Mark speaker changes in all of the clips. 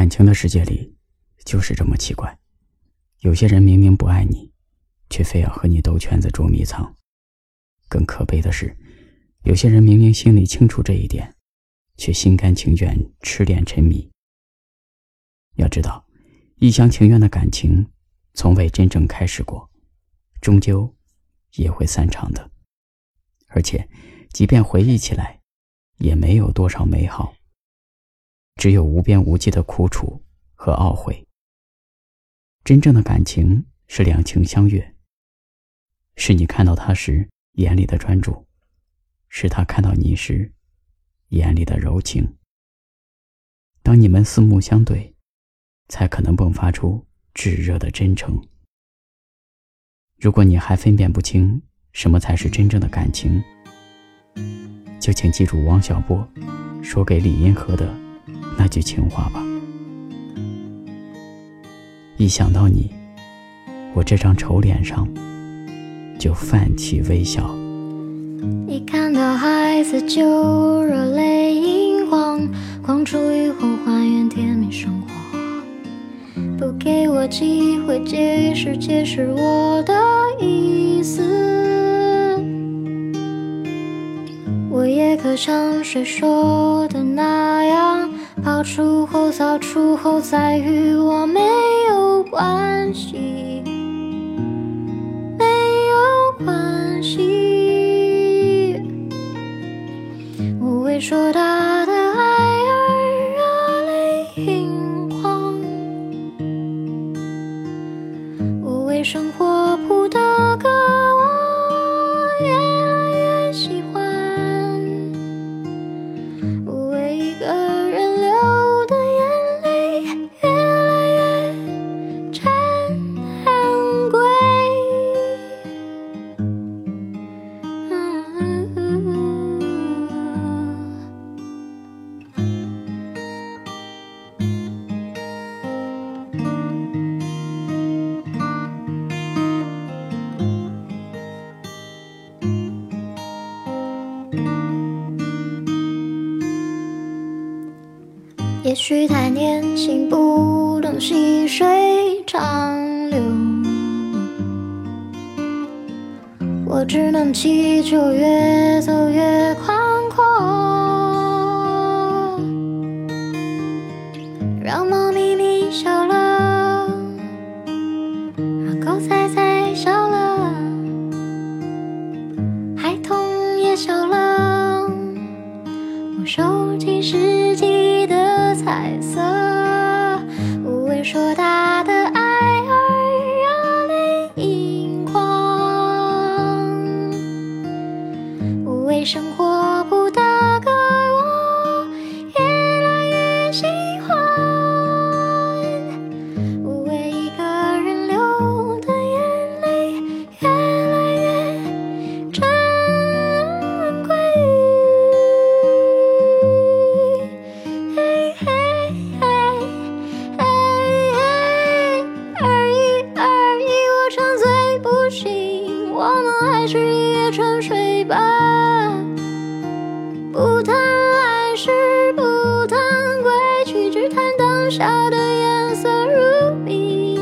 Speaker 1: 感情的世界里，就是这么奇怪。有些人明明不爱你，却非要和你兜圈子捉迷藏。更可悲的是，有些人明明心里清楚这一点，却心甘情愿痴恋沉迷。要知道，一厢情愿的感情，从未真正开始过，终究也会散场的。而且，即便回忆起来，也没有多少美好，只有无边无际的苦楚和懊悔。真正的感情是两情相悦，是你看到他时眼里的专注，是他看到你时眼里的柔情。当你们四目相对，才可能迸发出炙热的真诚。如果你还分辨不清什么才是真正的感情，就请记住王小波说给李银河的那句情话吧。一想到你，我这张丑脸上就泛起微笑。
Speaker 2: 一看到孩子就热泪盈眶，狂出以后还原甜蜜生活，不给我机会解释解释我的意思。我也可像谁说的那样，跑出后扫除后再与我没有。关系没有关系，无谓说大的爱而热泪盈眶，无谓生活不也许太年轻，不懂细水长流。我只能祈求越走越宽阔，让猫咪咪笑了，让狗仔彩色，无畏说大的爱儿热泪盈眶，无畏生活不还是一夜沉睡吧，不谈来世，不谈归去，只谈当下的颜色如谜。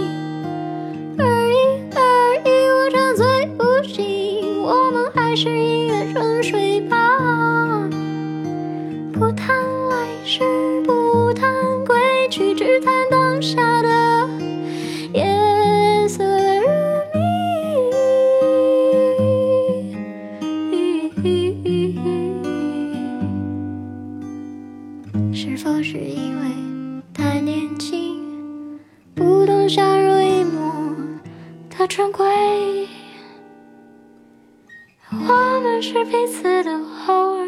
Speaker 2: 而已而已，我长醉不醒，我们还是一夜沉睡吧，不谈来世，不谈归去，只谈当下是否是因为太年轻，不懂相濡以沫的珍贵？我们是彼此的偶尔，